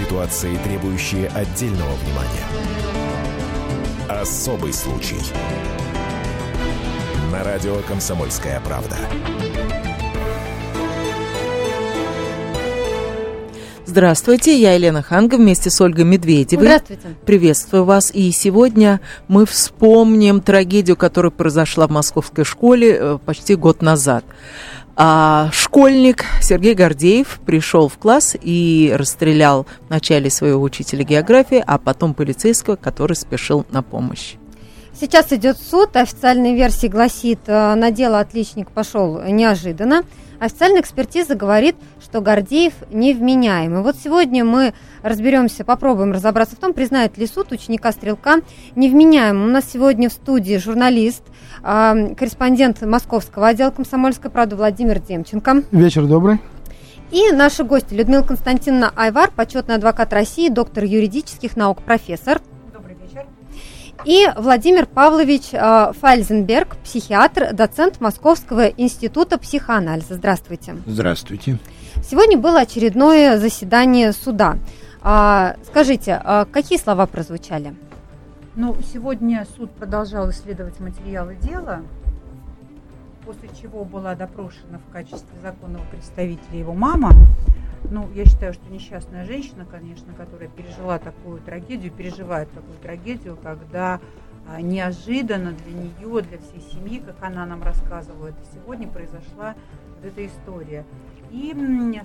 Ситуации, требующие отдельного внимания. Особый случай. На радио «Комсомольская правда». Здравствуйте, я Елена Ханга вместе с Ольгой Медведевой. Здравствуйте. Приветствую вас. И сегодня мы вспомним трагедию, которая произошла в московской школе э, почти год назад. А школьник Сергей Гордеев пришел в класс и расстрелял вначале своего учителя географии, а потом полицейского, который спешил на помощь. Сейчас идет суд. Официальная версия гласит, э, на дело отличник пошел неожиданно. Официальная экспертиза говорит, что Гордеев невменяемый. Вот сегодня мы разберемся, попробуем разобраться в том, признает ли суд ученика Стрелка невменяемым. У нас сегодня в студии журналист, э, корреспондент московского отдела комсомольской правды Владимир Демченко. Вечер добрый. И наши гости Людмила Константиновна Айвар, почетный адвокат России, доктор юридических наук, профессор. И Владимир Павлович э, Фальзенберг, психиатр, доцент Московского института психоанализа. Здравствуйте. Здравствуйте. Сегодня было очередное заседание суда. А, скажите, а какие слова прозвучали? Ну, сегодня суд продолжал исследовать материалы дела, после чего была допрошена в качестве законного представителя его мама. Ну, я считаю, что несчастная женщина, конечно, которая пережила такую трагедию, переживает такую трагедию, когда а, неожиданно для нее, для всей семьи, как она нам рассказывала, это сегодня произошла вот эта история. И,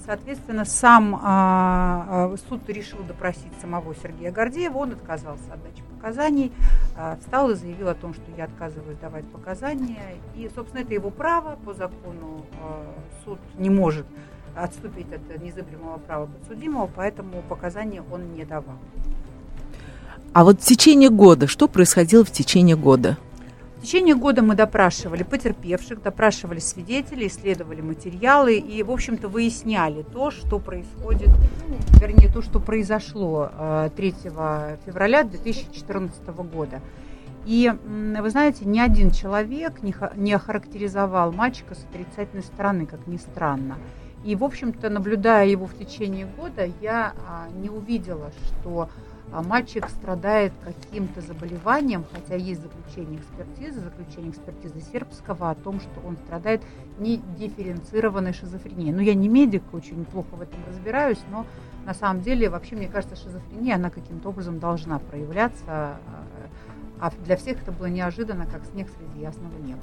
соответственно, сам а, а, суд решил допросить самого Сергея Гордеева, он отказался от дачи показаний, а, встал и заявил о том, что я отказываюсь давать показания. И, собственно, это его право, по закону суд не может отступить от незыблемого права подсудимого, поэтому показания он не давал. А вот в течение года, что происходило в течение года? Течение года мы допрашивали потерпевших, допрашивали свидетелей, исследовали материалы и, в общем-то, выясняли то, что происходит, вернее, то, что произошло 3 э, февраля 2014 года. И, вы знаете, ни один человек не охарактеризовал мальчика с отрицательной стороны, как ни странно. И, в общем-то, наблюдая его в течение года, я а, не увидела, что а, мальчик страдает каким-то заболеванием, хотя есть заключение экспертизы, заключение экспертизы сербского о том, что он страдает недифференцированной шизофренией. Ну, я не медик, очень плохо в этом разбираюсь, но на самом деле, вообще, мне кажется, шизофрения, она каким-то образом должна проявляться, а, а для всех это было неожиданно, как снег среди ясного неба.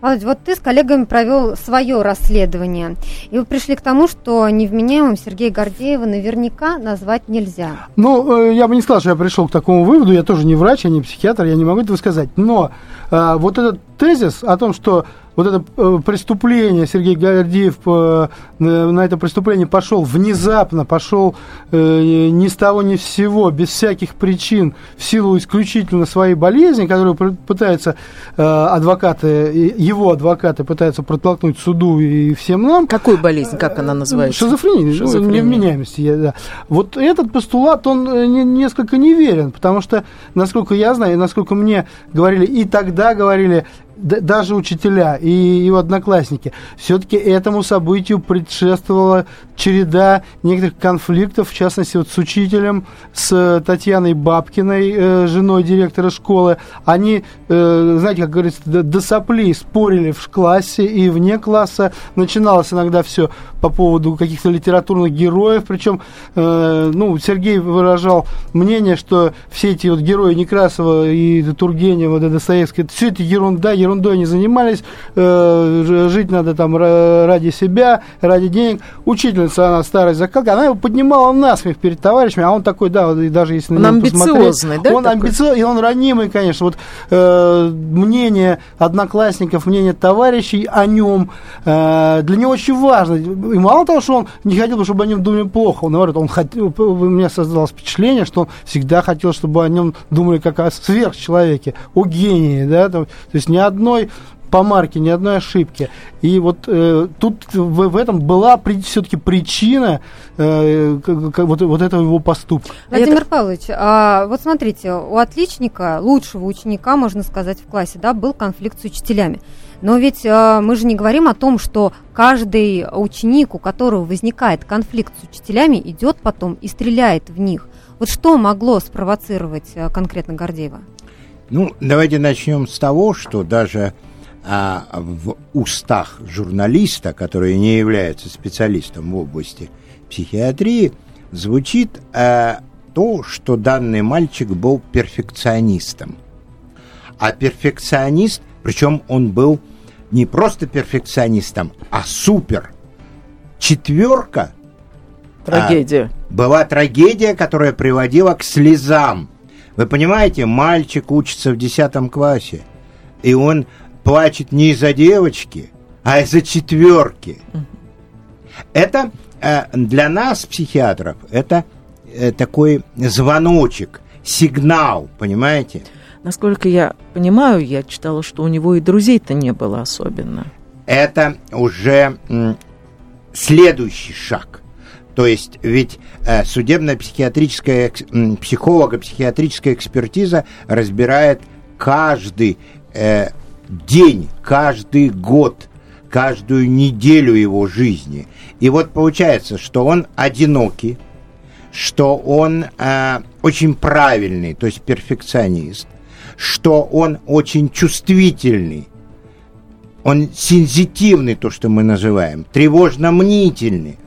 Володь, вот ты с коллегами провел свое расследование, и вы пришли к тому, что невменяемым Сергея Гордеева наверняка назвать нельзя. Ну, э, я бы не сказал, что я пришел к такому выводу, я тоже не врач, я не психиатр, я не могу этого сказать, но э, вот этот тезис о том, что вот это э, преступление, Сергей Гордеев э, на это преступление пошел внезапно, пошел э, ни с того ни с сего, без всяких причин, в силу исключительно своей болезни, которую пытаются адвокаты, его адвокаты пытаются протолкнуть суду и всем нам. Какую болезнь, как она называется? Шизофрения, Шизофрения. невменяемости. Да. Вот этот постулат, он несколько неверен, потому что, насколько я знаю, и насколько мне говорили, и тогда говорили, даже учителя и его одноклассники, все-таки этому событию предшествовала череда некоторых конфликтов, в частности, вот с учителем, с Татьяной Бабкиной, э, женой директора школы. Они, э, знаете, как говорится, до соплей спорили в классе и вне класса. Начиналось иногда все по поводу каких-то литературных героев, причем, э, ну, Сергей выражал мнение, что все эти вот герои Некрасова и Тургенева, Достоевского, все это ерунда, ерундой не занимались, э, жить надо там ради себя, ради денег. Учительница, она старая закалка, она его поднимала насмех перед товарищами, а он такой, да, вот, и даже если он на него амбициозный, да? Он амбициозный, и он ранимый, конечно. Вот э, мнение одноклассников, мнение товарищей о нем э, для него очень важно. И мало того, что он не хотел, чтобы о нем думали плохо, он говорит, он хотел, у меня создалось впечатление, что он всегда хотел, чтобы о нем думали как о сверхчеловеке, о гении, да, там, то есть ни одной по марке, ни одной ошибки. И вот э, тут в, в этом была при, все-таки причина э, к, к, вот, вот этого его поступка. Владимир Это... Павлович, а, вот смотрите, у отличника, лучшего ученика, можно сказать, в классе, да, был конфликт с учителями. Но ведь э, мы же не говорим о том, что каждый ученик, у которого возникает конфликт с учителями, идет потом и стреляет в них. Вот что могло спровоцировать э, конкретно Гордеева? Ну, давайте начнем с того, что даже а, в устах журналиста, который не является специалистом в области психиатрии, звучит а, то, что данный мальчик был перфекционистом. А перфекционист, причем он был не просто перфекционистом, а супер. Четверка Трагедия. а, была трагедия, которая приводила к слезам. Вы понимаете, мальчик учится в 10 классе, и он плачет не из-за девочки, а из-за четверки. Это э, для нас, психиатров, это э, такой звоночек, сигнал, понимаете? Насколько я понимаю, я читала, что у него и друзей-то не было особенно. Это уже следующий шаг. То есть ведь э, судебно-психиатрическая м, психолого-психиатрическая экспертиза разбирает каждый э, день, каждый год, каждую неделю его жизни. И вот получается, что он одинокий, что он э, очень правильный, то есть перфекционист, что он очень чувствительный, он сензитивный, то, что мы называем, тревожно-мнительный.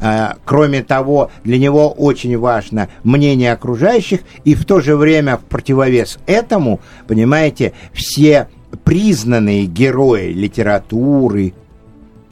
А, Кроме того, для него очень важно мнение окружающих, и в то же время в противовес этому, понимаете, все признанные герои литературы,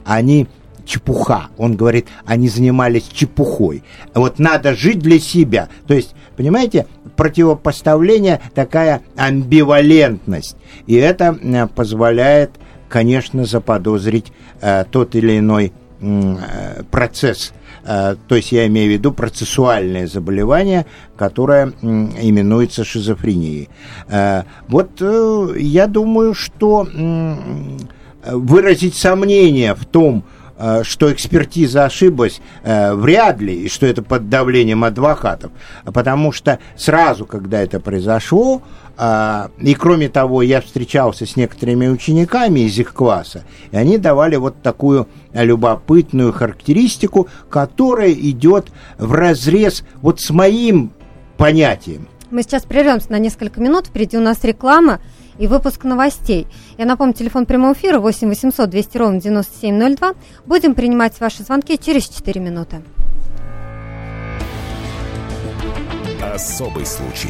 они чепуха. Он говорит, они занимались чепухой. Вот надо жить для себя. То есть, понимаете, противопоставление, такая амбивалентность. И это э, позволяет, конечно, заподозрить э, тот или иной э, процесс. Э, то есть я имею в виду процессуальное заболевание, которое именуется шизофренией. Э, Вот я думаю, что выразить сомнение в том, что экспертиза ошиблась, э, вряд ли, и что это под давлением адвокатов. Потому что сразу, когда это произошло, а, и кроме того, я встречался с некоторыми учениками из их класса, и они давали вот такую любопытную характеристику, которая идет в разрез вот с моим понятием. Мы сейчас прервемся на несколько минут. Впереди у нас реклама и выпуск новостей. Я напомню, телефон прямого эфира 8 800 200 ровно 9702. Будем принимать ваши звонки через 4 минуты. Особый случай.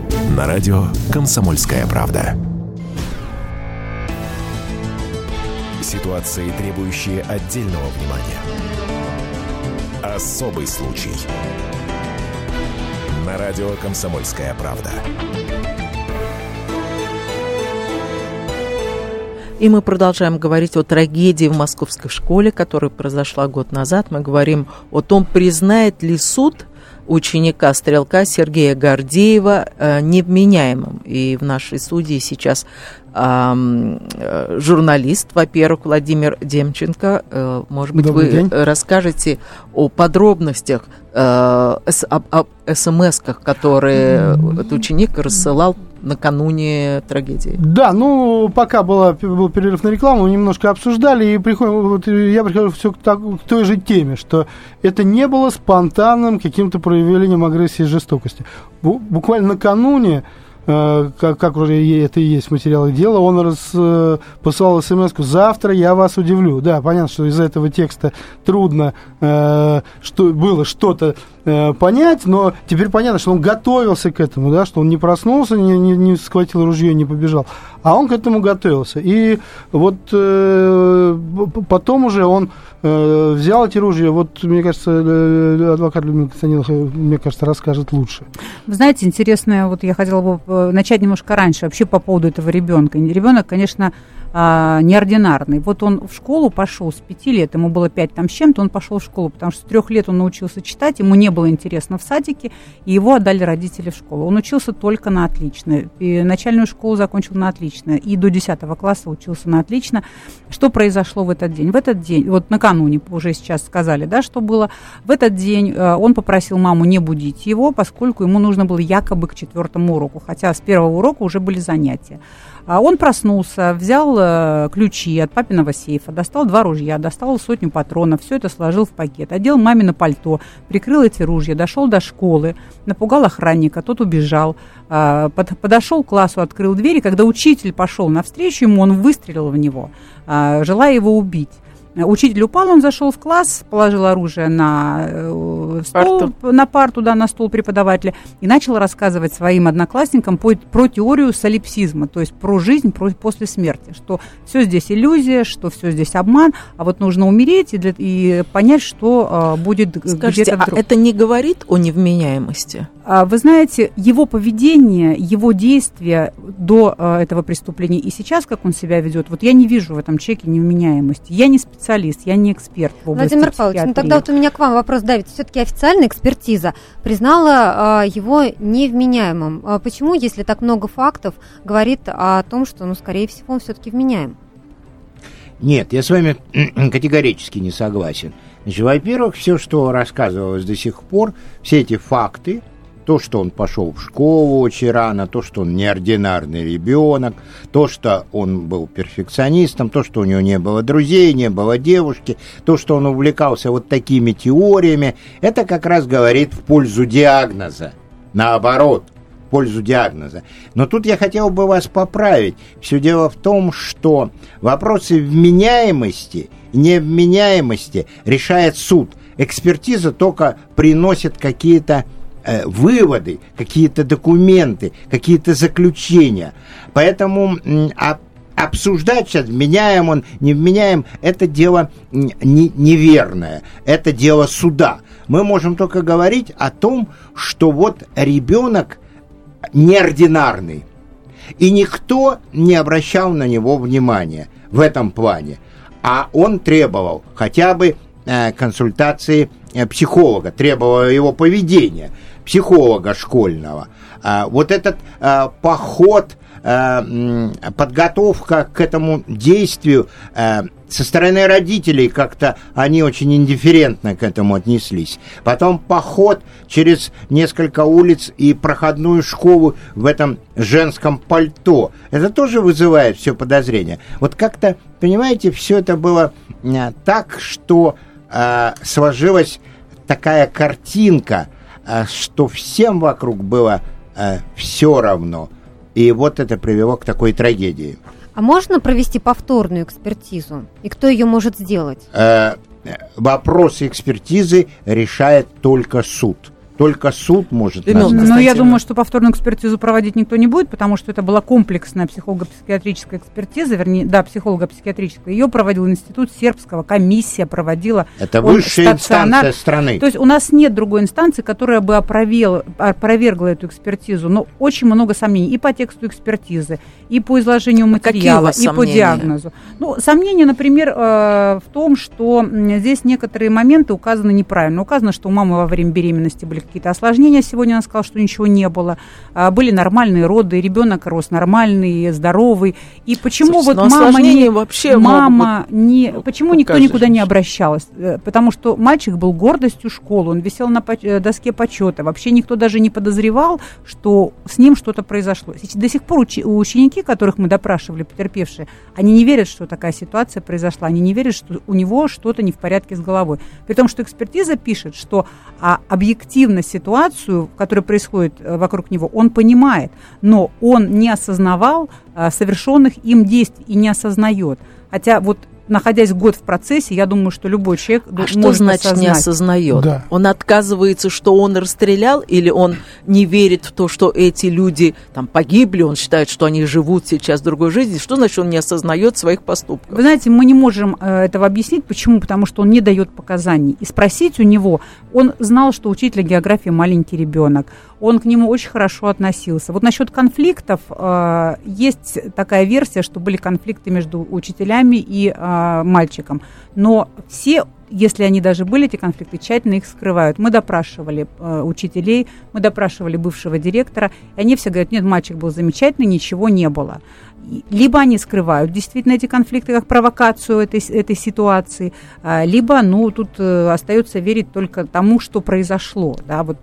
на радио «Комсомольская правда». Ситуации, требующие отдельного внимания. Особый случай. На радио «Комсомольская правда». И мы продолжаем говорить о трагедии в московской школе, которая произошла год назад. Мы говорим о том, признает ли суд ученика-стрелка Сергея Гордеева э, невменяемым. И в нашей студии сейчас журналист, во-первых, Владимир Демченко. Э, может быть, Добрый вы день. расскажете о подробностях, э, об, смс-ках, которые этот ученик рассылал накануне трагедии. Да, ну, пока была, был перерыв на рекламу, мы немножко обсуждали, и приходим, вот, я прихожу все к, так- к той же теме, что это не было спонтанным каким-то проявлением агрессии и жестокости. Бу- буквально накануне, э, как, как уже это и есть в материалах дела, он раз, э, посылал смс «Завтра я вас удивлю». Да, понятно, что из этого текста трудно, э, что было что-то э, понять, но теперь понятно, что он готовился к этому, да, что он не проснулся, не, не, не схватил ружье, не побежал, а он к этому готовился. И вот э, потом уже он э, взял эти ружья, вот, мне кажется, э, адвокат Людмила Константинова, мне кажется, расскажет лучше. Вы знаете, интересно, вот я хотела бы э, начать немножко раньше, вообще по поводу этого ребенка. Ребенок, конечно, а, неординарный. Вот он в школу пошел с пяти лет, ему было пять там с чем-то, он пошел в школу, потому что с трех лет он научился читать, ему не было интересно в садике, и его отдали родители в школу. Он учился только на отлично. И начальную школу закончил на отлично, и до десятого класса учился на отлично. Что произошло в этот день? В этот день, вот накануне уже сейчас сказали, да, что было. В этот день э, он попросил маму не будить его, поскольку ему нужно было якобы к четвертому уроку, хотя с первого урока уже были занятия. А он проснулся, взял ключи от папиного сейфа, достал два ружья, достал сотню патронов, все это сложил в пакет, одел мамино пальто, прикрыл эти ружья, дошел до школы, напугал охранника, тот убежал, под, подошел к классу, открыл дверь, и когда учитель пошел навстречу ему, он выстрелил в него, э, желая его убить. Учитель упал, он зашел в класс, положил оружие на э, стол, парту. на парту, да, на стол преподавателя, и начал рассказывать своим одноклассникам по, про теорию солипсизма, то есть про жизнь про, после смерти, что все здесь иллюзия, что все здесь обман, а вот нужно умереть и, для, и понять, что э, будет Скажите, где-то вдруг. а это не говорит о невменяемости? А, вы знаете, его поведение, его действия до э, этого преступления и сейчас, как он себя ведет, вот я не вижу в этом человеке невменяемости. Я не специалист я не эксперт в области Владимир Павлович, ну тогда вот у меня к вам вопрос, Давид. Все-таки официальная экспертиза признала а, его невменяемым. А почему, если так много фактов, говорит о том, что, ну, скорее всего, он все-таки вменяем? Нет, я с вами категорически не согласен. Значит, во-первых, все, что рассказывалось до сих пор, все эти факты, то, что он пошел в школу очень рано, то, что он неординарный ребенок, то, что он был перфекционистом, то, что у него не было друзей, не было девушки, то, что он увлекался вот такими теориями, это как раз говорит в пользу диагноза. Наоборот, в пользу диагноза. Но тут я хотел бы вас поправить. Все дело в том, что вопросы вменяемости и невменяемости решает суд. Экспертиза только приносит какие-то Э, выводы, какие-то документы, какие-то заключения. Поэтому а, обсуждать сейчас, вменяем он, не вменяем, это дело не, неверное, это дело суда. Мы можем только говорить о том, что вот ребенок неординарный, и никто не обращал на него внимания в этом плане. А он требовал хотя бы э, консультации психолога, требовал его поведения психолога школьного. А, вот этот а, поход, а, подготовка к этому действию со стороны родителей как-то они очень индифферентно к этому отнеслись. Потом поход через несколько улиц и проходную школу в этом женском пальто. Это тоже вызывает все подозрения. Вот как-то, понимаете, все это было так, что э, сложилась такая картинка – а что всем вокруг было э, все равно. И вот это привело к такой трагедии. А можно провести повторную экспертизу? И кто ее может сделать? Э, вопросы экспертизы решает только суд. Только суд может Но я думаю, что повторную экспертизу проводить никто не будет, потому что это была комплексная психолого-психиатрическая экспертиза, вернее, да, психолого-психиатрическая. Ее проводил институт сербского, комиссия проводила. Это высшая инстанция страны. То есть у нас нет другой инстанции, которая бы опровела, опровергла эту экспертизу. Но очень много сомнений и по тексту экспертизы, и по изложению материала, и сомнения? по диагнозу. Ну, сомнения, например, э, в том, что здесь некоторые моменты указаны неправильно. Указано, что у мамы во время беременности были какие-то осложнения. Сегодня она сказала, что ничего не было. А, были нормальные роды, ребенок рос нормальный, здоровый. И почему Слушайте, вот мама не, вообще мама не, почему никто никуда не обращался? Э, потому что мальчик был гордостью школы, он висел на э, доске почета. Вообще никто даже не подозревал, что с ним что-то произошло. До сих пор ученики, которых мы допрашивали, потерпевшие, они не верят, что такая ситуация произошла. Они не верят, что у него что-то не в порядке с головой. При том, что экспертиза пишет, что а, объективно реально ситуацию, которая происходит э, вокруг него, он понимает, но он не осознавал э, совершенных им действий и не осознает. Хотя вот находясь год в процессе, я думаю, что любой человек А д- что может значит не осознать. осознает? Да. Он отказывается, что он расстрелял, или он не верит в то, что эти люди там погибли, он считает, что они живут сейчас другой жизнью. Что значит он не осознает своих поступков? Вы знаете, мы не можем э, этого объяснить. Почему? Потому что он не дает показаний. И спросить у него, он знал, что учитель географии маленький ребенок. Он к нему очень хорошо относился. Вот насчет конфликтов, э, есть такая версия, что были конфликты между учителями и э, мальчиком. Но все если они даже были, эти конфликты, тщательно их скрывают. Мы допрашивали э, учителей, мы допрашивали бывшего директора, и они все говорят, нет, мальчик был замечательный, ничего не было. Либо они скрывают действительно эти конфликты как провокацию этой, этой ситуации, а, либо, ну, тут э, остается верить только тому, что произошло, да, вот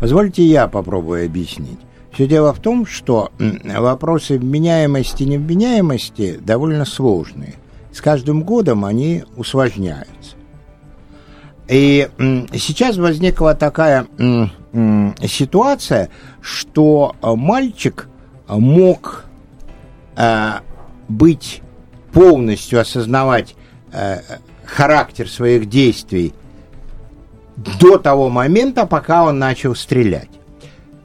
Позвольте я попробую объяснить. Все дело в том, что вопросы вменяемости и невменяемости довольно сложные. С каждым годом они усложняются. И сейчас возникла такая ситуация, что э, мальчик э, мог э, быть полностью осознавать характер своих действий до того момента, пока он начал стрелять.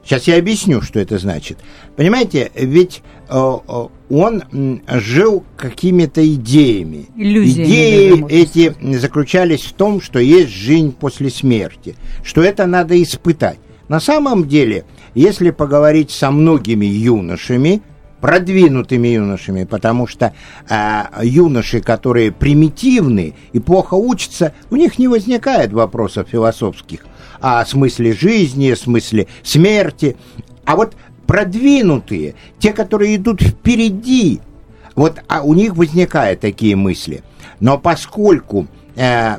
Сейчас я объясню, что это значит. Понимаете, ведь он жил какими-то идеями. Иллюзиями, Идеи эти заключались в том, что есть жизнь после смерти, что это надо испытать. На самом деле, если поговорить со многими юношами, продвинутыми юношами, потому что э, юноши, которые примитивны и плохо учатся, у них не возникает вопросов философских о смысле жизни, о смысле смерти. А вот продвинутые, те, которые идут впереди, вот а у них возникают такие мысли. Но поскольку э,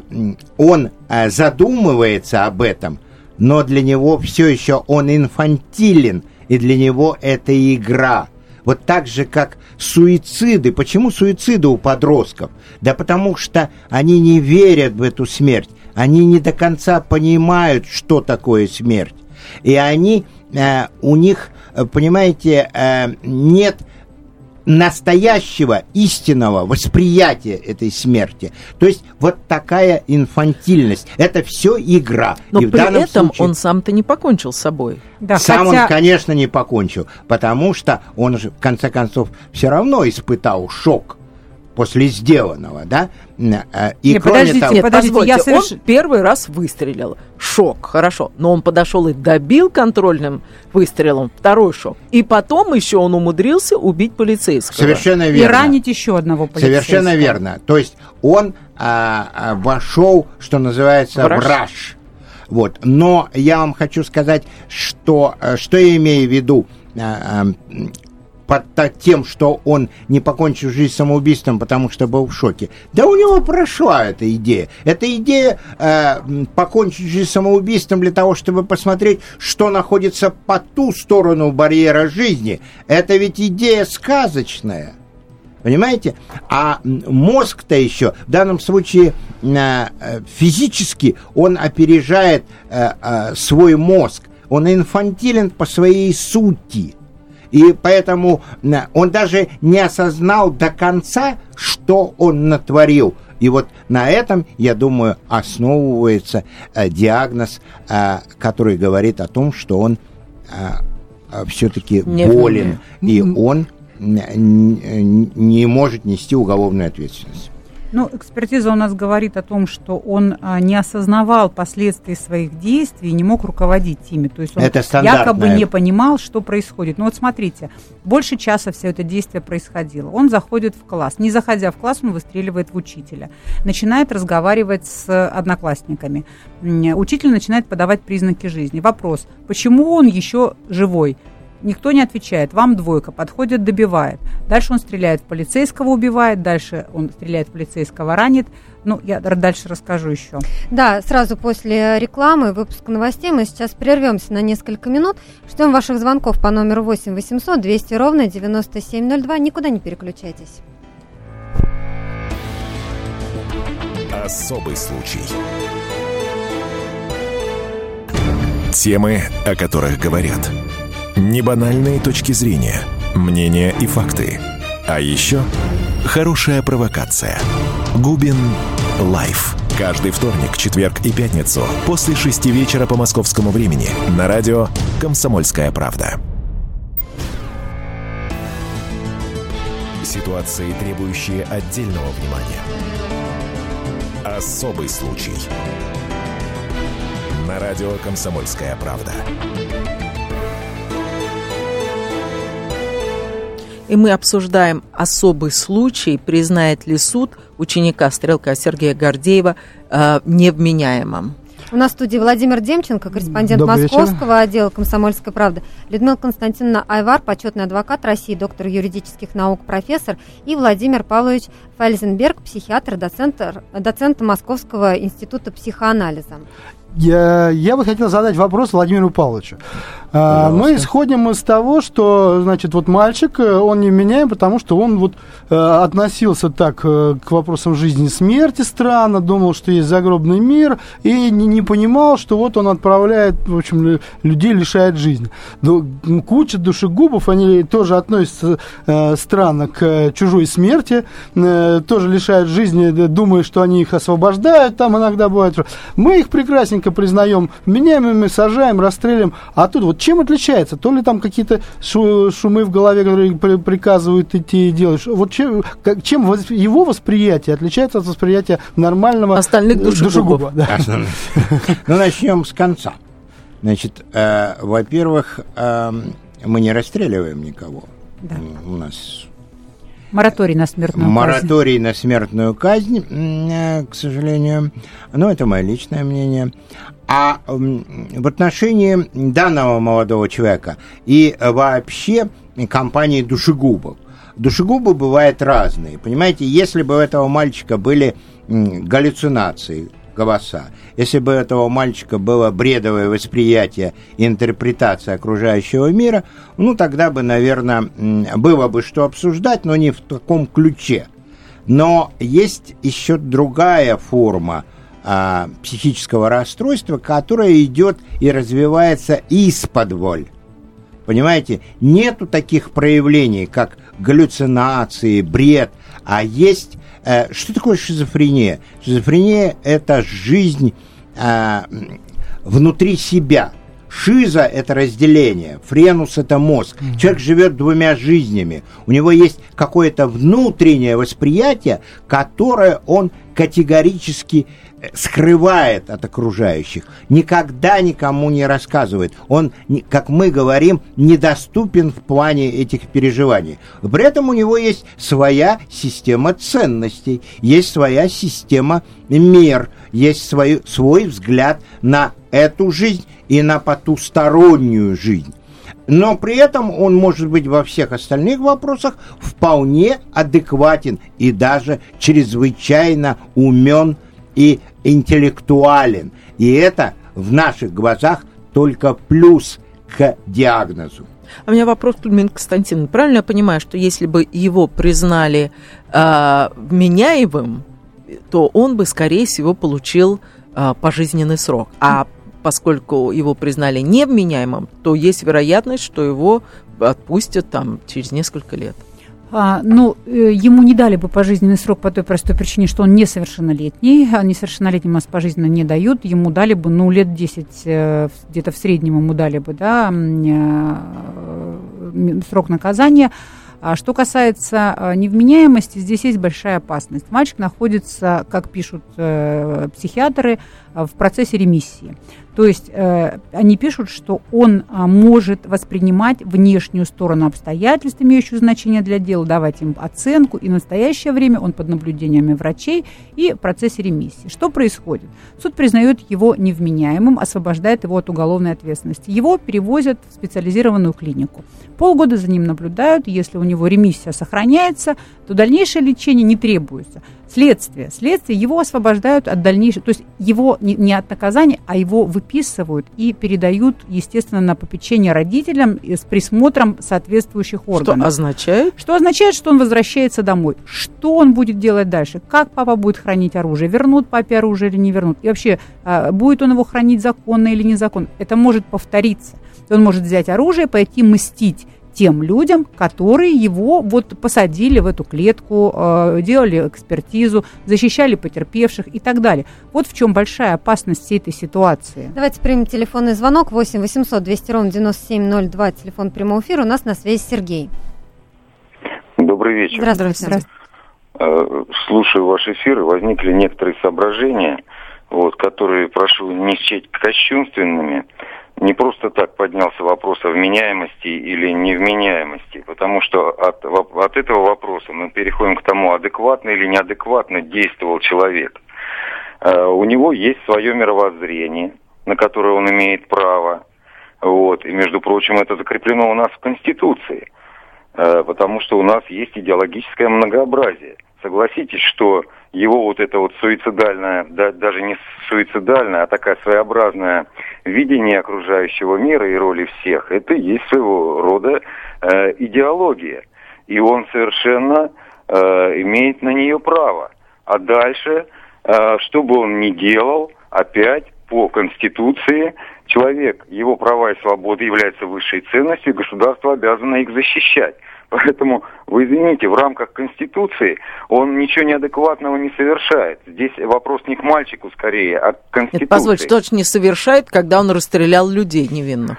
он э, задумывается об этом, но для него все еще он инфантилен, и для него это игра. Вот так же, как суициды. Почему суициды у подростков? Да потому что они не верят в эту смерть. Они не до конца понимают, что такое смерть. И они, э, у них, э, понимаете, э, нет настоящего, истинного восприятия этой смерти. То есть вот такая инфантильность. Это все игра. Но И в при данном этом случае- он сам-то не покончил с собой. да, сам хотя... он, конечно, не покончил, потому что он же, в конце концов, все равно испытал шок после сделанного, да? Э, И Не, кроме подождите, того, Нет, подождите, позвольте, я соверш- он первый раз выстрелил. Шок, хорошо. Но он подошел и добил контрольным выстрелом. Второй шок. И потом еще он умудрился убить полицейского. совершенно И верно. ранить еще одного полицейского. Совершенно верно. То есть он а, а, вошел, что называется, В в раж. Вот. Но я вам хочу сказать, что, э, что я имею в виду а, а, под тем, что он не покончил жизнь самоубийством, потому что был в шоке. Да у него прошла эта идея. Эта идея э, покончить жизнь самоубийством для того, чтобы посмотреть, что находится по ту сторону барьера жизни. Это ведь идея сказочная. Понимаете? А мозг-то еще, в данном случае э, э, физически, он опережает э, свой мозг. Он инфантилен по своей сути. И поэтому он даже не осознал до конца, что он натворил. И вот на этом, я думаю, основывается э, диагноз, э, который говорит о том, что он все-таки Не болен, и он не может нести уголовную ответственность. Ну, экспертиза у нас говорит о том, что он а, не осознавал последствий своих действий и не мог руководить ими. То есть он Это якобы не понимал, что происходит. Ну вот смотрите, больше часа все это действие происходило. Он заходит в класс. Не заходя в класс, он выстреливает в учителя. Начинает разговаривать с одноклассниками. Учитель начинает подавать признаки жизни. Вопрос, почему он еще живой? Никто не отвечает. Вам двойка. Подходит, добивает. Дальше он стреляет в полицейского, убивает. Дальше он стреляет в полицейского, ранит. Ну, я дальше расскажу еще. Да, сразу после рекламы, выпуска новостей мы сейчас прервемся на несколько минут. Ждем ваших звонков по номеру 8 800 200 ровно 9702. Никуда не переключайтесь. Особый случай. Темы, о которых говорят. Небанальные точки зрения, мнения и факты. А еще хорошая провокация. Губин Live. Каждый вторник, четверг и пятницу после шести вечера по московскому времени на радио «Комсомольская правда». Ситуации, требующие отдельного внимания. Особый случай. На радио «Комсомольская правда». И мы обсуждаем особый случай, признает ли суд ученика стрелка Сергея Гордеева э, невменяемым. У нас в студии Владимир Демченко, корреспондент Добрый Московского отдела «Комсомольской правды», Людмила Константиновна Айвар, почетный адвокат России, доктор юридических наук, профессор, и Владимир Павлович Фальзенберг, психиатр, доцент, доцент Московского института психоанализа. Я, я бы хотел задать вопрос Владимиру Павловичу. А, мы исходим из того, что, значит, вот мальчик, э, он не меняем, потому что он вот э, относился так э, к вопросам жизни и смерти странно, думал, что есть загробный мир, и не, не понимал, что вот он отправляет, в общем, лю- людей лишает жизни. Куча душегубов, они тоже относятся э, странно к чужой смерти, э, тоже лишают жизни, думая, что они их освобождают, там иногда бывает. Мы их прекрасненько признаем вменяемыми, сажаем, расстреливаем. А тут вот чем отличается? То ли там какие-то шу- шумы в голове, которые при- приказывают идти и делать. Вот чем, как- чем его восприятие отличается от восприятия нормального Остальных э, душегубов. да. Основных. Ну, начнем с конца. Значит, э, во-первых, э, мы не расстреливаем никого. Да. У нас Мораторий на смертную казнь. мораторий на смертную казнь, э, к сожалению. Но это мое личное мнение. А в отношении данного молодого человека и вообще компании душегубов. Душегубы бывают разные. Понимаете, если бы у этого мальчика были галлюцинации, голоса, если бы у этого мальчика было бредовое восприятие и интерпретация окружающего мира, ну тогда бы, наверное, было бы что обсуждать, но не в таком ключе. Но есть еще другая форма а, психического расстройства, которая идет и развивается из-под воль. Понимаете, нету таких проявлений, как галлюцинации, бред, а есть... э, что такое шизофрения? Шизофрения – это жизнь э, внутри себя. Шиза – это разделение, френус – это мозг. Человек живет двумя жизнями. У него есть какое-то внутреннее восприятие, которое он категорически э, скрывает от окружающих, никогда никому не рассказывает. Он, как мы говорим, недоступен в плане этих переживаний. При этом у него есть своя система ценностей, есть своя система мер, есть свой, свой взгляд на эту жизнь и на потустороннюю жизнь. Но при этом он может быть во всех остальных вопросах вполне адекватен и даже чрезвычайно умен и интеллектуален. И это в наших глазах только плюс к диагнозу. А у меня вопрос к Людмиле Константиновне. Правильно я понимаю, что если бы его признали а, вменяемым, то он бы, скорее всего, получил а, пожизненный срок. А поскольку его признали невменяемым, то есть вероятность, что его отпустят там через несколько лет. А, ну, э, ему не дали бы пожизненный срок по той простой причине, что он несовершеннолетний, а несовершеннолетним нас пожизненно не дают, ему дали бы, ну, лет 10, э, где-то в среднем ему дали бы, да, э, срок наказания. А что касается невменяемости, здесь есть большая опасность. Мальчик находится, как пишут психиатры, в процессе ремиссии. То есть э, они пишут, что он а, может воспринимать внешнюю сторону обстоятельств, имеющую значение для дела, давать им оценку, и в настоящее время он под наблюдениями врачей и в процессе ремиссии. Что происходит? Суд признает его невменяемым, освобождает его от уголовной ответственности. Его перевозят в специализированную клинику. Полгода за ним наблюдают, если у него ремиссия сохраняется, то дальнейшее лечение не требуется. Следствие. Следствие его освобождают от дальнейшего, то есть его не, не от наказания, а его выписывают и передают, естественно, на попечение родителям с присмотром соответствующих Что органов. означает? Что означает, что он возвращается домой. Что он будет делать дальше? Как папа будет хранить оружие? Вернут папе оружие или не вернут? И вообще, а, будет он его хранить законно или незаконно? Это может повториться. Он может взять оружие, пойти мстить тем людям, которые его вот посадили в эту клетку, э, делали экспертизу, защищали потерпевших и так далее. Вот в чем большая опасность всей этой ситуации. Давайте примем телефонный звонок 8 800 200 ровно 9702, телефон прямого эфира. У нас на связи Сергей. Добрый вечер. Здравствуйте. Здравствуйте. Э, слушаю ваш эфир, возникли некоторые соображения, вот, которые прошу не счесть кощунственными не просто так поднялся вопрос о вменяемости или невменяемости, потому что от, от этого вопроса мы переходим к тому, адекватно или неадекватно действовал человек. Э, у него есть свое мировоззрение, на которое он имеет право. Вот. И, между прочим, это закреплено у нас в Конституции, э, потому что у нас есть идеологическое многообразие. Согласитесь, что его вот это вот суицидальное, да, даже не суицидальное, а такая своеобразная видение окружающего мира и роли всех, это и есть своего рода э, идеология. И он совершенно э, имеет на нее право. А дальше, э, что бы он ни делал, опять по Конституции человек, его права и свободы являются высшей ценностью, и государство обязано их защищать. Поэтому, вы извините, в рамках Конституции он ничего неадекватного не совершает. Здесь вопрос не к мальчику скорее, а к Конституции. Нет, позвольте, что же не совершает, когда он расстрелял людей невинно?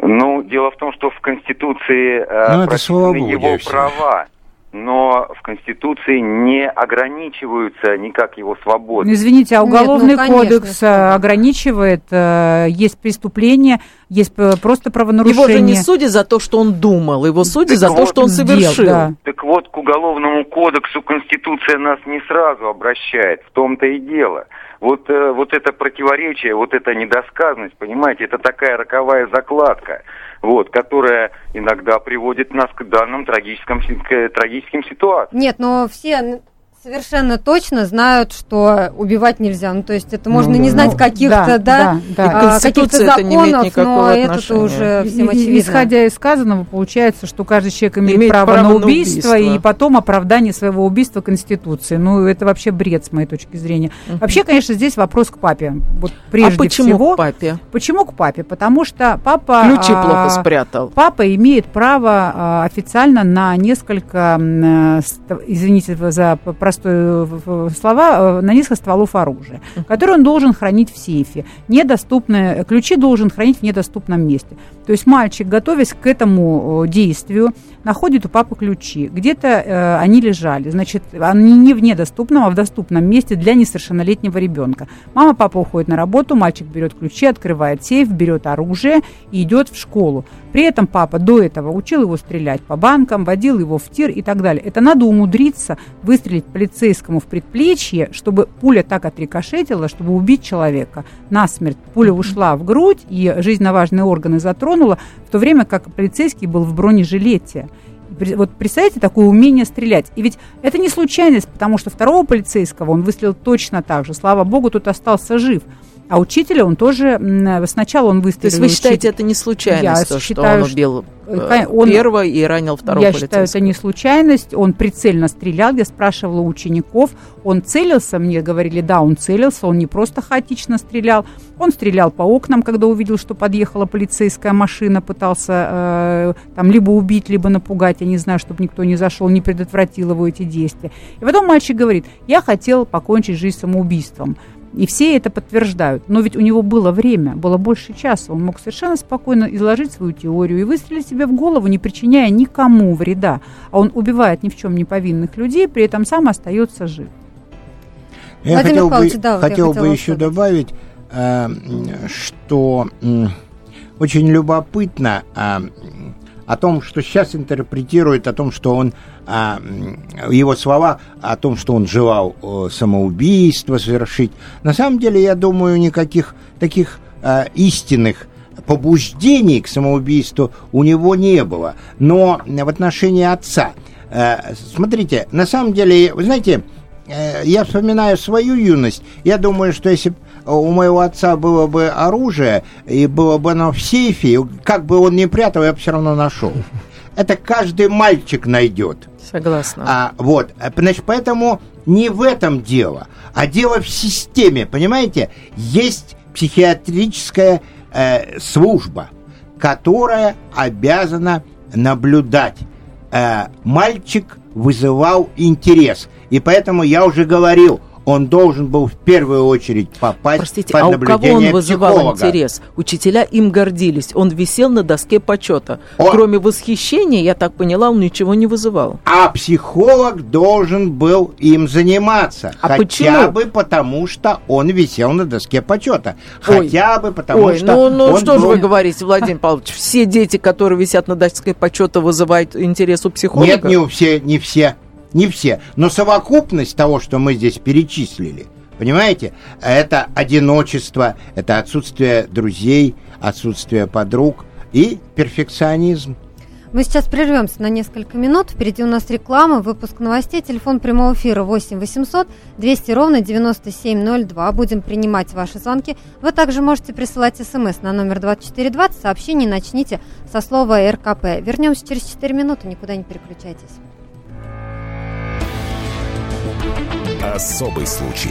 Ну, дело в том, что в Конституции э, ну, прописаны его права но в Конституции не ограничиваются никак его свободы. Ну, извините, а Уголовный Нет, ну, кодекс конечно. ограничивает, э, есть преступления, есть просто правонарушения. Его же не судят за то, что он думал, его судят так за вот, то, что он совершил. Дел, да. Так вот, к Уголовному кодексу Конституция нас не сразу обращает, в том-то и дело. Вот, э, вот это противоречие, вот эта недосказанность, понимаете, это такая роковая закладка вот, которая иногда приводит нас к данным трагическим, к трагическим ситуациям. Нет, но все совершенно точно знают, что убивать нельзя. Ну, то есть это можно ну, не знать ну, каких-то, да, да, да, а, каких-то законов, но это уже всем очевидно. Исходя из сказанного, получается, что каждый человек имеет, имеет право, право на убийство, на убийство и потом оправдание своего убийства Конституции. Ну, это вообще бред с моей точки зрения. Угу. Вообще, конечно, здесь вопрос к папе. Вот прежде а почему всего, к папе? Почему к папе? Потому что папа... Ключи а, плохо спрятал. Папа имеет право а, официально на несколько, а, извините за простые э, слова, э, на несколько стволов оружия, которые он должен хранить в сейфе. Недоступные, ключи должен хранить в недоступном месте. То есть мальчик, готовясь к этому э, действию, находит у папы ключи. Где-то э, они лежали. Значит, они не в недоступном, а в доступном месте для несовершеннолетнего ребенка. Мама, папа уходит на работу, мальчик берет ключи, открывает сейф, берет оружие и идет в школу. При этом папа до этого учил его стрелять по банкам, водил его в тир и так далее. Это надо умудриться выстрелить полицейскому в предплечье, чтобы пуля так отрикошетила, чтобы убить человека насмерть. Пуля ушла в грудь и жизненно важные органы затронула, в то время как полицейский был в бронежилете. Вот представляете, такое умение стрелять. И ведь это не случайность, потому что второго полицейского он выстрелил точно так же. Слава богу, тут остался жив. А учителя он тоже, сначала он выстрелил. То есть вы считаете, это не случайность, Я то, считаю, что он убил э, он, первого и ранил второго Я считаю, это не случайность. Он прицельно стрелял. Я спрашивала учеников. Он целился, мне говорили, да, он целился. Он не просто хаотично стрелял. Он стрелял по окнам, когда увидел, что подъехала полицейская машина, пытался э, там либо убить, либо напугать. Я не знаю, чтобы никто не зашел, не предотвратил его эти действия. И потом мальчик говорит, я хотел покончить жизнь самоубийством. И все это подтверждают. Но ведь у него было время, было больше часа. Он мог совершенно спокойно изложить свою теорию и выстрелить себе в голову, не причиняя никому вреда. А он убивает ни в чем не повинных людей, при этом сам остается жив. Я Владимир хотел бы, да, хотел бы еще добавить, э, что э, очень любопытно э, о том, что сейчас интерпретирует, о том, что он а, его слова о том, что он желал э, самоубийство совершить. На самом деле, я думаю, никаких таких а, истинных побуждений к самоубийству у него не было. Но в отношении отца, э, смотрите, на самом деле, вы знаете, э, я вспоминаю свою юность. Я думаю, что если у моего отца было бы оружие и было бы оно в сейфе, как бы он ни прятал, я бы все равно нашел. Это каждый мальчик найдет. Согласна. А, вот, значит, поэтому не в этом дело, а дело в системе, понимаете? Есть психиатрическая э, служба, которая обязана наблюдать. Э, мальчик вызывал интерес. И поэтому я уже говорил – он должен был в первую очередь попасть Простите, под а у кого он вызывал психолога. интерес? Учителя им гордились. Он висел на доске почета. О! Кроме восхищения, я так поняла, он ничего не вызывал. А психолог должен был им заниматься. А хотя почему? бы потому, что он висел на доске почета. Ой. Хотя бы потому, Ой, что ну, ну он что же был- вы говорите, Владимир Павлович? Все дети, которые висят на доске почета, вызывают интерес у психолога? Нет, не у все, не все, не все. Но совокупность того, что мы здесь перечислили, понимаете, это одиночество, это отсутствие друзей, отсутствие подруг и перфекционизм. Мы сейчас прервемся на несколько минут. Впереди у нас реклама, выпуск новостей. Телефон прямого эфира 8 800 200 ровно 9702. Будем принимать ваши звонки. Вы также можете присылать смс на номер 2420. Сообщение начните со слова РКП. Вернемся через 4 минуты. Никуда не переключайтесь. Особый случай.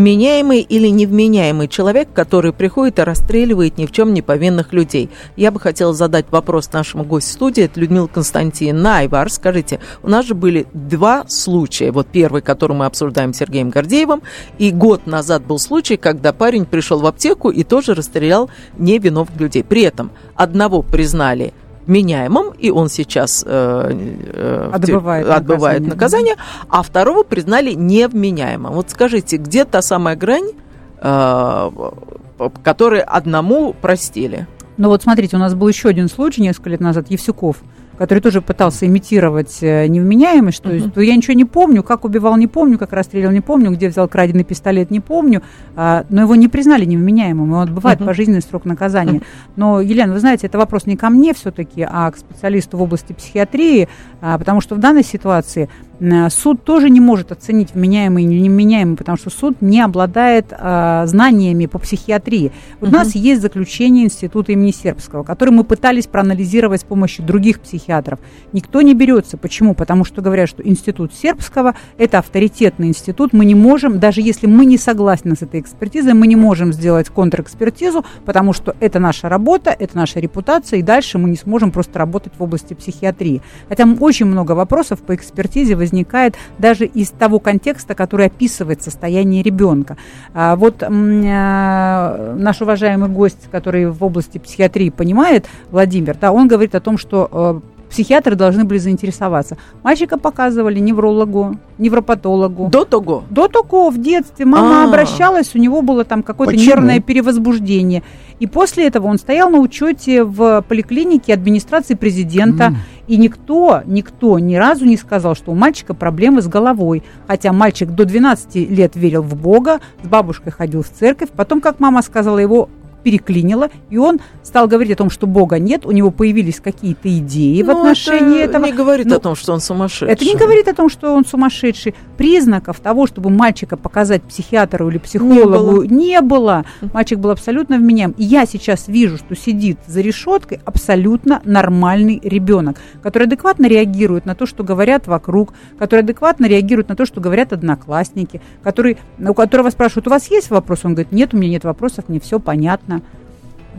Меняемый или невменяемый человек, который приходит и расстреливает ни в чем не повинных людей. Я бы хотела задать вопрос нашему гостю студии, это Людмила Константиновна Айвар. Скажите, у нас же были два случая. Вот первый, который мы обсуждаем с Сергеем Гордеевым, и год назад был случай, когда парень пришел в аптеку и тоже расстрелял невиновных людей. При этом одного признали меняемым, и он сейчас э, э, в тю- Отбывает отбывает наказание. наказание, а второго признали невменяемым. Вот скажите, где та самая грань, э, которую одному простили? Ну вот смотрите, у нас был еще один случай несколько лет назад, Евсюков, который тоже пытался имитировать э, невменяемость, то есть то я ничего не помню, как убивал не помню, как расстреливал не помню, где взял краденый пистолет не помню, а, но его не признали невменяемым, и он отбывает пожизненный срок наказания. Но, Елена, вы знаете, это вопрос не ко мне все-таки, а к специалисту в области психиатрии, а, потому что в данной ситуации суд тоже не может оценить вменяемый или невменяемый, потому что суд не обладает а, знаниями по психиатрии. Вот У Мгм. нас есть заключение Института имени Сербского, которое мы пытались проанализировать с помощью других психиатров. Никто не берется. Почему? Потому что говорят, что Институт Сербского – это авторитетный институт. Мы не можем, даже если мы не согласны с этой экспертизой, мы не можем сделать контрэкспертизу, потому что это наша работа, это наша репутация, и дальше мы не сможем просто работать в области психиатрии. Хотя очень много вопросов по экспертизе возникает даже из того контекста, который описывает состояние ребенка. А вот а, наш уважаемый гость, который в области психиатрии понимает, Владимир, да, он говорит о том, что э, психиатры должны были заинтересоваться. Мальчика показывали неврологу, невропатологу. До того? До того в детстве мама А. обращалась, у него было там какое-то Почему? нервное перевозбуждение. И после этого он стоял на учете в поликлинике администрации президента. И никто, никто ни разу не сказал, что у мальчика проблемы с головой. Хотя мальчик до 12 лет верил в Бога, с бабушкой ходил в церковь. Потом, как мама сказала, его переклинило, и он стал говорить о том, что Бога нет, у него появились какие-то идеи в Ну, отношении это этого. не говорит Ну, о том, что он сумасшедший. это не говорит о том, что он сумасшедший. Признаков того, чтобы мальчика показать психиатру или психологу, не было. Мальчик был абсолютно вменяем. И я сейчас вижу, что сидит за решеткой абсолютно нормальный ребенок, который адекватно реагирует на то, что говорят вокруг, который адекватно реагирует на то, что говорят одноклассники, который, у которого спрашивают, у вас есть вопрос? Он говорит, нет, у меня нет вопросов, мне все понятно.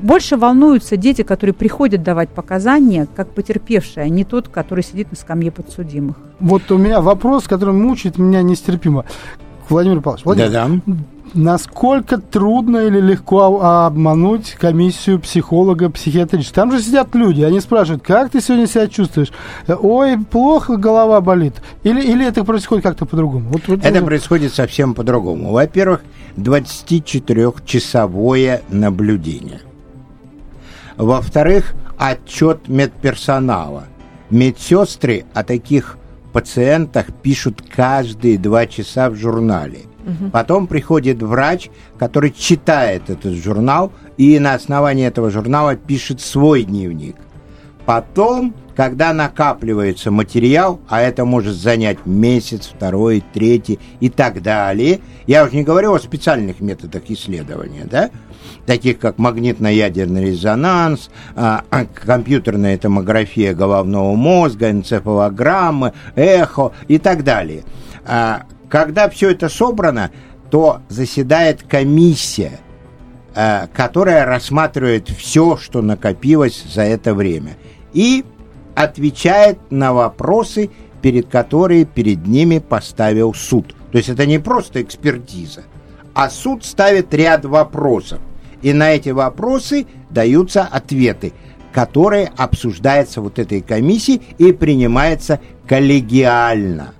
Больше волнуются дети, которые приходят давать показания, как потерпевшие, а не тот, который сидит на скамье подсудимых. Вот у меня вопрос, который мучает меня нестерпимо. Владимир Павлович, Владимир, Да-да. Насколько трудно или легко а- обмануть комиссию психолога психиатрического? Там же сидят люди, они спрашивают, как ты сегодня себя чувствуешь? Ой, плохо, голова болит. Или, или это происходит как-то по-другому? Вот, вот, Это ну, происходит совсем по-другому. Во-первых, 24-часовое наблюдение. Во-вторых, отчет медперсонала. Медсестры о таких пациентах пишут каждые два часа в журнале. Потом приходит врач, который читает этот журнал и на основании этого журнала пишет свой дневник. Потом, когда накапливается материал, а это может занять месяц, второй, третий и так далее, я уже не говорю о специальных методах исследования, да, таких как магнитно-ядерный резонанс, а, а, компьютерная томография головного мозга, энцефалограммы, эхо и так далее. Когда все это собрано, то заседает комиссия, а, которая рассматривает все, что накопилось за это время, и отвечает на вопросы, перед которые перед ними поставил суд. То есть это не просто экспертиза, а суд ставит ряд вопросов. И на эти вопросы даются ответы, которые обсуждаются вот этой комиссией и принимаются коллегиально.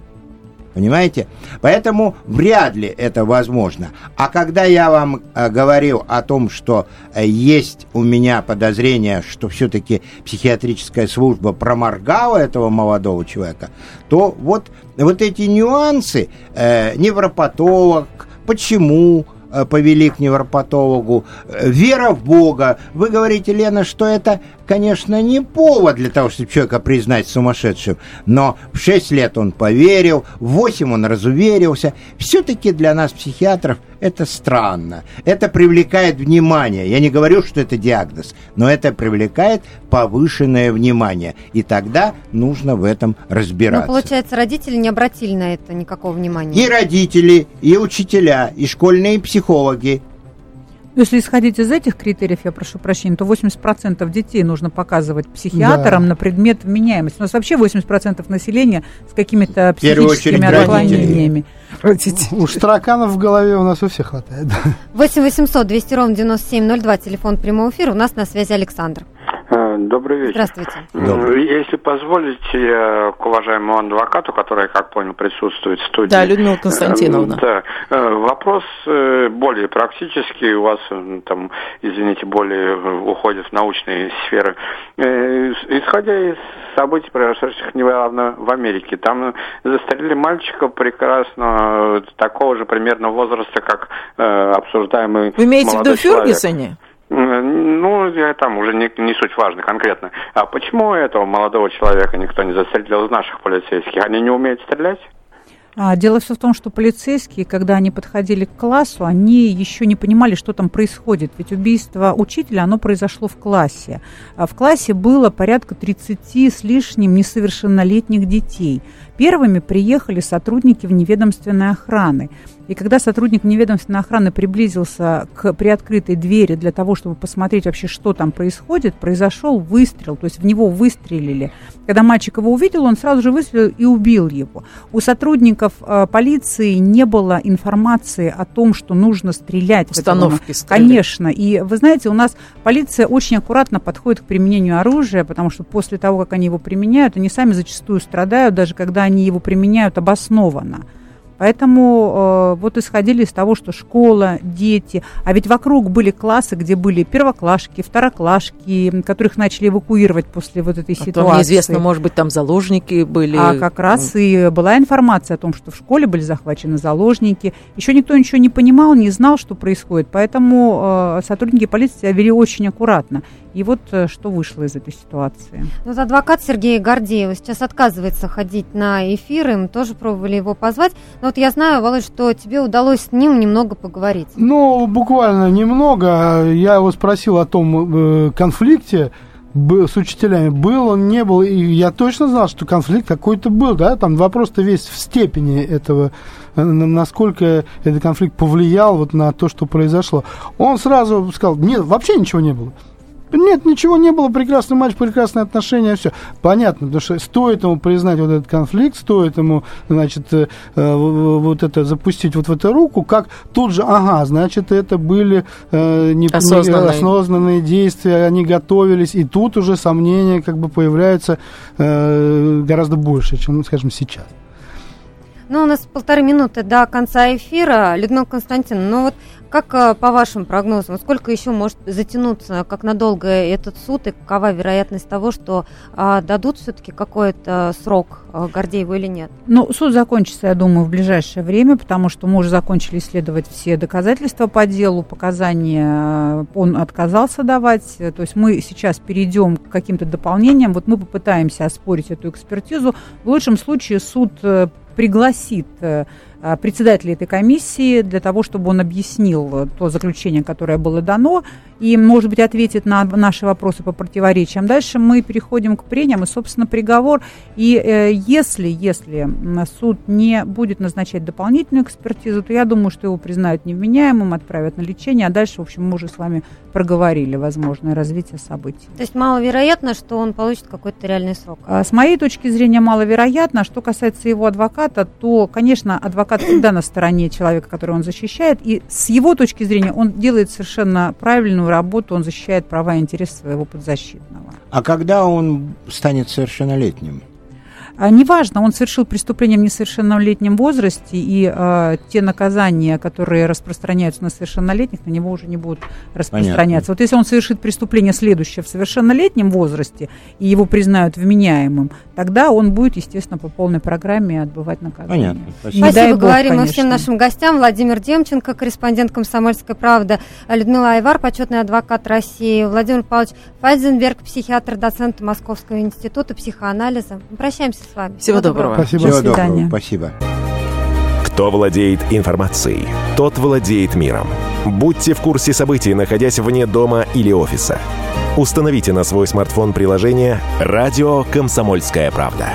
Понимаете? Поэтому вряд ли это возможно. А когда я вам э, говорил о том, что э, есть у меня подозрение, что все-таки психиатрическая служба проморгала этого молодого человека, то вот, вот эти нюансы, э, невропатолог, почему, повели к невропатологу, э, вера в Бога. Вы говорите, Лена, что это, конечно, не повод для того, чтобы человека признать сумасшедшим, но в 6 лет он поверил, в 8 он разуверился. Все-таки для нас, психиатров, это странно. Это привлекает внимание. Я не говорю, что это диагноз, но это привлекает повышенное внимание. И тогда нужно в этом разбираться. Но, получается, родители не обратили на это никакого внимания. И родители, и учителя, и школьные психологи, если исходить из этих критериев, я прошу прощения, то 80% детей нужно показывать психиатрам да. на предмет вменяемости. У нас вообще 80% населения с какими-то психическими отклонениями. Уж тараканов в голове у нас у всех хватает. 8 800 200 ровно 9702, телефон прямого эфира. У нас на связи Александр. Э, добрый вечер. Здравствуйте. Добрый. Если позволите, к уважаемому адвокату, который, как понял, присутствует в студии. Да, Людмила Константиновна. Да. Э, вопрос э, более практический, у вас там, извините, более уходит в научные сферы. Исходя из событий, произошедших недавно в Америке, там застрелили мальчика прекрасно такого же примерно возраста, как обсуждаемый Вы имеете в виду Фергюсоне? Ну, я там уже не, не суть важно конкретно. А почему этого молодого человека никто не застрелил из наших полицейских? Они не умеют стрелять? А, дело все в том, что полицейские, когда они подходили к классу, они еще не понимали, что там происходит. Ведь убийство учителя, оно произошло в классе. А в классе было порядка 30 с лишним несовершеннолетних детей. Первыми приехали сотрудники вневедомственной охраны. И когда сотрудник неведомственной охраны приблизился к приоткрытой двери для того, чтобы посмотреть вообще, что там происходит, произошел выстрел, то есть в него выстрелили. Когда мальчик его увидел, он сразу же выстрелил и убил его. У сотрудников э, полиции не было информации о том, что нужно стрелять. Установки Конечно. И вы знаете, у нас полиция очень аккуратно подходит к применению оружия, потому что после того, как они его применяют, они сами зачастую страдают, даже когда они его применяют обоснованно. Поэтому э, вот исходили из того, что школа, дети, а ведь вокруг были классы, где были первоклашки, второклашки, которых начали эвакуировать после вот этой а ситуации. неизвестно, может быть, там заложники были. А как раз и была информация о том, что в школе были захвачены заложники. Еще никто ничего не понимал, не знал, что происходит, поэтому э, сотрудники полиции себя вели очень аккуратно. И вот э, что вышло из этой ситуации. Вот адвокат Сергей Гордеев сейчас отказывается ходить на эфиры, мы тоже пробовали его позвать. Но вот я знаю, Володь, что тебе удалось с ним немного поговорить. Ну, буквально немного. Я его спросил о том э, конфликте, с учителями был он, не был, и я точно знал, что конфликт какой-то был, да, там вопрос-то весь в степени этого, э, насколько этот конфликт повлиял вот на то, что произошло. Он сразу сказал, нет, вообще ничего не было. Нет, ничего не было, прекрасный матч, прекрасные отношения, все. Понятно, потому что стоит ему признать вот этот конфликт, стоит ему, значит, э, вот это запустить вот в эту руку, как тут же, ага, значит, это были э, не, осознанные. осознанные действия, они готовились, и тут уже сомнения как бы появляются э, гораздо больше, чем, скажем, сейчас. Ну, у нас полторы минуты до конца эфира. Людмила Константиновна, ну вот как э, по вашим прогнозам, сколько еще может затянуться, как надолго этот суд и какова вероятность того, что а, дадут все-таки какой-то срок а, Гордееву или нет? Ну, суд закончится, я думаю, в ближайшее время, потому что мы уже закончили исследовать все доказательства по делу, показания он отказался давать. То есть мы сейчас перейдем к каким-то дополнениям. Вот мы попытаемся оспорить эту экспертизу. В лучшем случае суд пригласит Э, председателя этой комиссии для того, чтобы он объяснил то заключение, которое было дано, и, может быть, ответит на наши вопросы по противоречиям. Дальше мы переходим к прениям и, собственно, приговор. И э, если, если суд не будет назначать дополнительную экспертизу, то я думаю, что его признают невменяемым, отправят на лечение, а дальше, в общем, мы уже с вами проговорили возможное развитие событий. То есть маловероятно, что он получит какой-то реальный срок? А, с моей точки зрения, маловероятно. Что касается его адвоката, то, конечно, адвокат адвокат всегда на стороне человека, которого он защищает, и с его точки зрения он делает совершенно правильную работу, он защищает права и интересы своего подзащитного. А когда он станет совершеннолетним? А, неважно, он совершил преступление в несовершеннолетнем возрасте, и э, те наказания, которые распространяются на совершеннолетних, на него уже не будут распространяться. Понятно. Вот если он совершит преступление следующее в совершеннолетнем возрасте, и его признают вменяемым, тогда он будет, естественно, по полной программе отбывать наказание. Понятно. Спасибо. Спасибо Бог, говорим конечно. мы всем нашим гостям. Владимир Демченко, корреспондент «Комсомольской правды», Людмила Айвар, почетный адвокат России, Владимир Павлович Файзенберг, психиатр, доцент Московского института психоанализа. Прощаемся с вами. Всего, Всего доброго. доброго. Спасибо. Всего доброго. Спасибо. Кто владеет информацией, тот владеет миром. Будьте в курсе событий, находясь вне дома или офиса. Установите на свой смартфон приложение «Радио Комсомольская правда».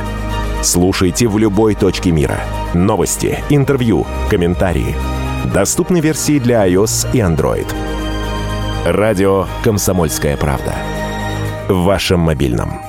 Слушайте в любой точке мира. Новости, интервью, комментарии. Доступны версии для iOS и Android. Радио «Комсомольская правда». В вашем мобильном.